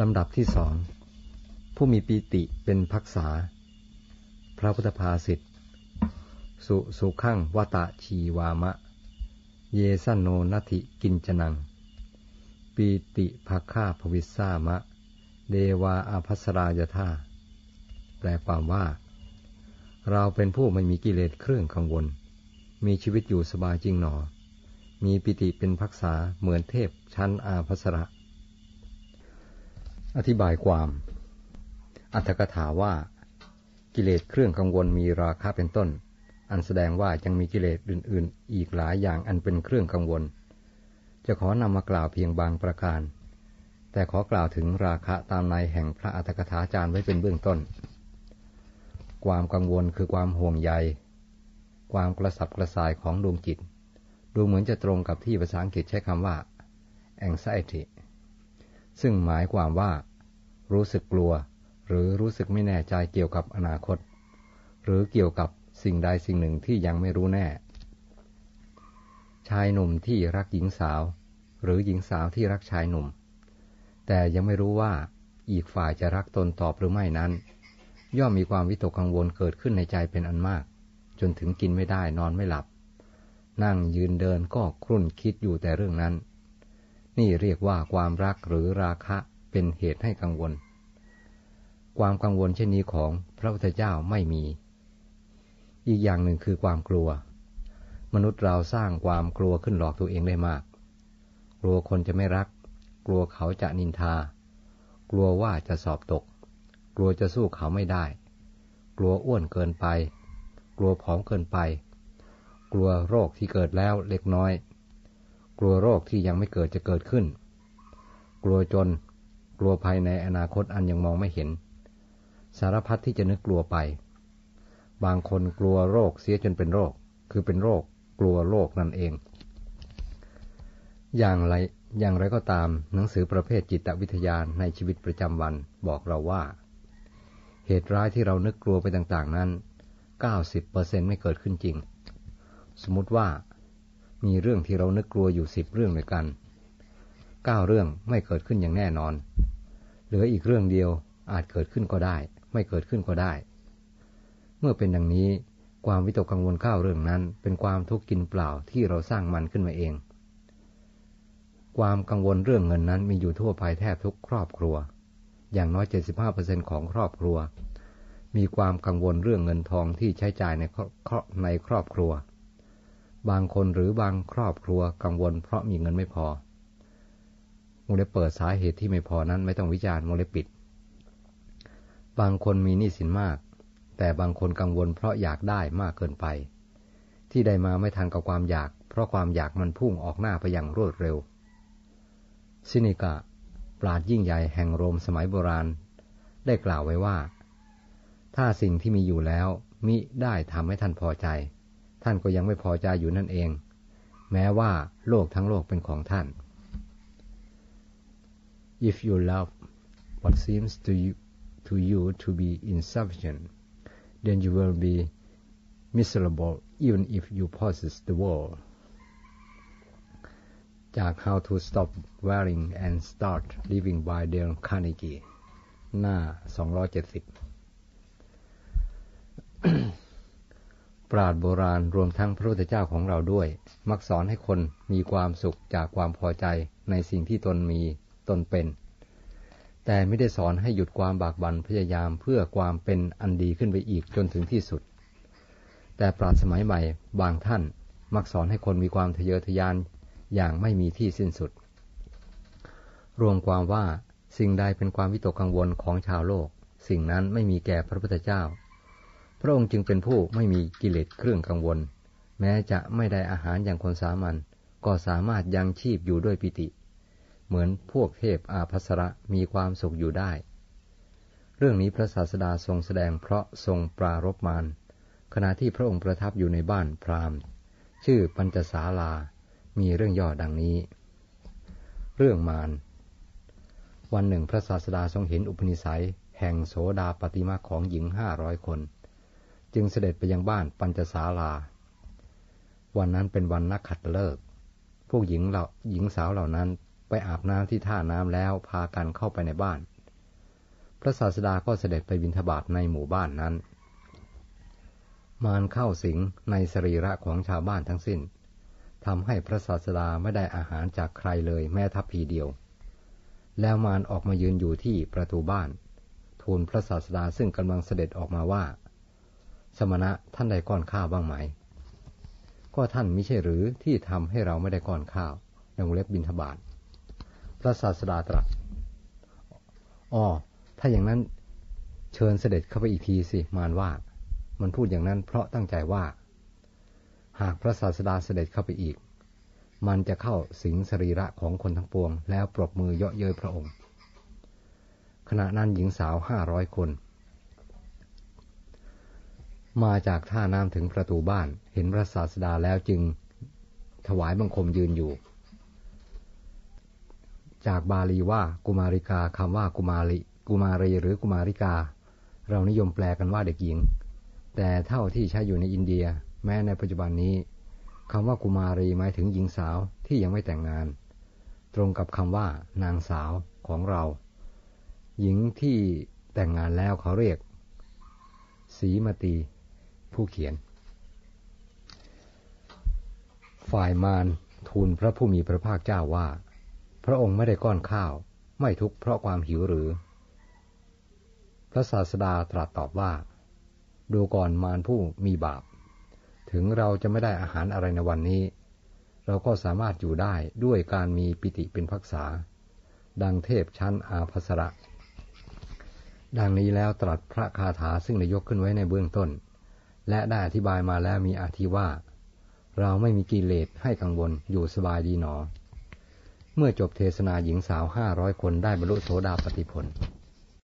ลำดับที่สอง ผู้มีปีติเป็นพักษา พระพุทธภาษิตสุสุขังวตะชีวามะ เยสันโนนัติกินจนัง ปีติภาคาภวิสสามะ เดวาอาภัสรายธาแปลความว่า เราเป็นผู้ไม่มีกิเลสเครื่องกังวล มีชีวิตอยู่สบายจริงหนอ มีปิติเป็นพักษาเหมือนเทพชั้นอาภัสระ อธิบายความ อัตถกถาว่า กิเลสเครื่องกังวลมีราคาเป็นต้น อันแสดงว่ายังมีกิเลสอื่น ๆ อีกหลายอย่างอันเป็นเครื่องกังวล จะขอนำมากล่าวเพียงบางประการ แต่ขอกล่าวถึงราคะตามในแห่งพระอัตถกถาจารย์ไว้เป็นเบื้องต้น ความกังวลคือความห่วงใย ความกระสับกระส่ายของดวงจิต ดูเหมือนจะตรงกับที่ภาษาอังกฤษใช้คำว่า anxiety ซึ่งหมายความว่า รู้สึกกลัว หรือรู้สึกไม่แน่ใจเกี่ยวกับอนาคต หรือเกี่ยวกับสิ่งใดสิ่งหนึ่งที่ยังไม่รู้แน่ ชายหนุ่มที่รักหญิงสาว หรือหญิงสาวที่รักชายหนุ่ม แต่ยังไม่รู้ว่าอีกฝ่ายจะรักตนตอบหรือไม่นั้น ย่อมมีความวิตกกังวลเกิดขึ้นในใจเป็นอันมาก จนถึงกินไม่ได้นอนไม่หลับ นั่งยืนเดินก็ครุ่นคิดอยู่แต่เรื่องนั้น นี่เรียกว่าความรักหรือราคะเป็นเหตุให้กังวล ความกังวลเช่นนี้ของพระพุทธเจ้าไม่มี อีกอย่างหนึ่งคือความกลัว มนุษย์เราสร้างความกลัวขึ้นหลอกตัวเองได้มาก กลัวคนจะไม่รัก กลัวเขาจะนินทา กลัวว่าจะสอบตก กลัวจะสู้เขาไม่ได้ กลัวอ้วนเกินไป กลัวผอมเกินไป กลัวโรคที่เกิดแล้วเล็กน้อย ลัวโรคที่ยังไม่เกิดจะเกิดขึ้น กลัวจน กลัวภายในอนาคตอันยังมองไม่เห็น สารพัดที่จะนึกกลัวไป บางคนกลัวโรคเสียจนเป็นโรค คือเป็นโรค กลัวโรคนั่นเอง อย่างไรอย่างไรก็ตามหนังสือประเภทจิตวิทยาในชีวิตประจำวันบอกเราว่า เหตุร้ายที่เรานึกกลัวไปต่างๆนั้น 90%ไม่เกิดขึ้นจริง สมมติว่า มีเรื่องที่เรานึกกลัวอยู่สิบเรื่องด้วยกันเก้าเรื่องไม่เกิดขึ้นอย่างแน่นอน เหลืออีกเรื่องเดียวอาจเกิดขึ้นก็ได้ ไม่เกิดขึ้นก็ได้ เมื่อเป็นดังนี้ ความวิตกกังวลข้าวเรื่องนั้นเป็นความทุกข์กินเปล่าที่เราสร้างมันขึ้นมาเอง ความกังวลเรื่องเงินนั้นมีอยู่ทั่วไปแทบทุกครอบครัว อย่างน้อย 75%ของครอบครัว มีความกังวลเรื่องเงินทองที่ใช้จ่ายในในครอบครัว บางคนหรือบางครอบครัวกังวลเพราะมีเงินไม่พอโมเลเปิดสาเหตุที่ไม่พอนั้นไม่ต้องวิจารณ์โมเลปิด บางคนมีหนี้สินมาก แต่บางคนกังวลเพราะอยากได้มากเกินไป ที่ได้มาไม่ทันกับความอยาก เพราะความอยากมันพุ่งออกหน้าไปอย่างรวดเร็ว ซินิกะ ปราดยิ่งใหญ่แห่งโรมสมัยโบราณ ได้กล่าวไว้ว่า ถ้าสิ่งที่มีอยู่แล้วมิได้ทำให้ท่านพอใจ ท่านก็ยังไม่พอใจอยู่นั่นเอง แม้ว่าโลกทั้งโลกเป็นของท่าน If you love what seems to you to you to be insufficient then you will be miserable even if you possess the world จาก How to Stop Wearing and Start Living by Dale Carnegie หน้า 270 ปราดโบราณรวมทั้งพระพุทธเจ้าของเราด้วย มักสอนให้คนมีความสุขจากความพอใจในสิ่งที่ตนมีตนเป็น แต่ไม่ได้สอนให้หยุดความบากบั่นพยายามเพื่อความเป็นอันดีขึ้นไปอีกจนถึงที่สุด แต่ปราดสมัยใหม่บางท่านมักสอนให้คนมีความทะเยอทะยานอย่างไม่มีที่สิ้นสุด รวมความว่าสิ่งใดเป็นความวิตกกังวลของชาวโลก สิ่งนั้นไม่มีแก่พระพุทธเจ้า พระองค์จึงเป็นผู้ไม่มีกิเลสเครื่องกังวล แม้จะไม่ได้อาหารอย่างคนสามัญก็สามารถยังชีพอยู่ด้วยปิติ เหมือนพวกเทพอาภัสระมีความสุขอยู่ได้ เรื่องนี้พระศาสดาทรงแสดงเพราะทรงปรารบมารขณะที่พระองค์ประทับอยู่ในบ้านพราหมณ์ ชื่อปัญจสาลา มีเรื่องย่อดังนี้ เรื่องมารวันหนึ่งพระศาสดาทรงเห็นอุปนิสัย แห่งโสดาปฏิมาของหญิงห้าร้อยคน จึงเสด็จไปยังบ้านปัญจศาลา วันนั้นเป็นวันนักขัดเลิกพวกหญิงเหล่าหญิงสาวเหล่านั้นไปอาบน้ำที่ท่าน้ำแล้วพากันเข้าไปในบ้าน พระศาสดาก็เสด็จไปบิณฑบาตในหมู่บ้านนั้น มารเข้าสิงในสรีระของชาวบ้านทั้งสิ้นทำให้พระศาสดาไม่ได้อาหารจากใครเลยแม้ทัพพีเดียว แล้วมารออกมายืนอยู่ที่ประตูบ้าน ทูลพระศาสดาซึ่งกำลังเสด็จออกมาว่า สมณะท่านได้ก้อนข้าวบ้างไหม ก็ท่านมิใช่หรือที่ทำให้เราไม่ได้ก้อนข้าวในวงเล็บบินทบาทพระศาสดาตรัสอ๋อถ้าอย่างนั้นเชิญเสด็จเข้าไปอีกทีสิมารว่า มันพูดอย่างนั้นเพราะตั้งใจว่า หากพระศาสดาเสด็จเข้าไปอีก มันจะเข้าสิงสรีระของคนทั้งปวง แล้วปรบมือเยาะเย้ยพระองค์ ขณะนั้นหญิงสาวห้าร้อยคน มาจากท่าน้ำถึงประตูบ้าน เห็นพระศาสดาแล้วจึงถวายบังคมยืนอยู่ จากบาลีว่ากุมาริกาคำว่ากุมาริกุมารีหรือกุมาริกา เรานิยมแปลกันว่าเด็กหญิง แต่เท่าที่ใช้อยู่ในอินเดีย แม้ในปัจจุบันนี้คำว่ากุมารีหมายถึงหญิงสาวที่ยังไม่แต่งงาน ตรงกับคำว่านางสาวของเรา หญิงที่แต่งงานแล้วเขาเรียกสีมตี ผู้เขียน ฝ่ายมารทูลพระผู้มีพระภาคเจ้าว่า พระองค์ไม่ได้ก้อนข้าว ไม่ทุกข์เพราะความหิวหรือ พระศาสดาตรัสตอบว่า ดูก่อนมารผู้มีบาป ถึงเราจะไม่ได้อาหารอะไรในวันนี้ เราก็สามารถอยู่ได้ด้วยการมีปิติเป็นพักษา ดังเทพชั้นอาภัสระดังนี้แล้วตรัสพระคาถาซึ่งได้ยกขึ้นไว้ในเบื้องต้น และได้อธิบายมาแล้วมีอาธิว่า เราไม่มีกิเลสให้กังวลอยู่สบายดีหนอ เมื่อจบเทศนาหญิงสาวห้าร้อยคนได้บรรลุโสดาปติผล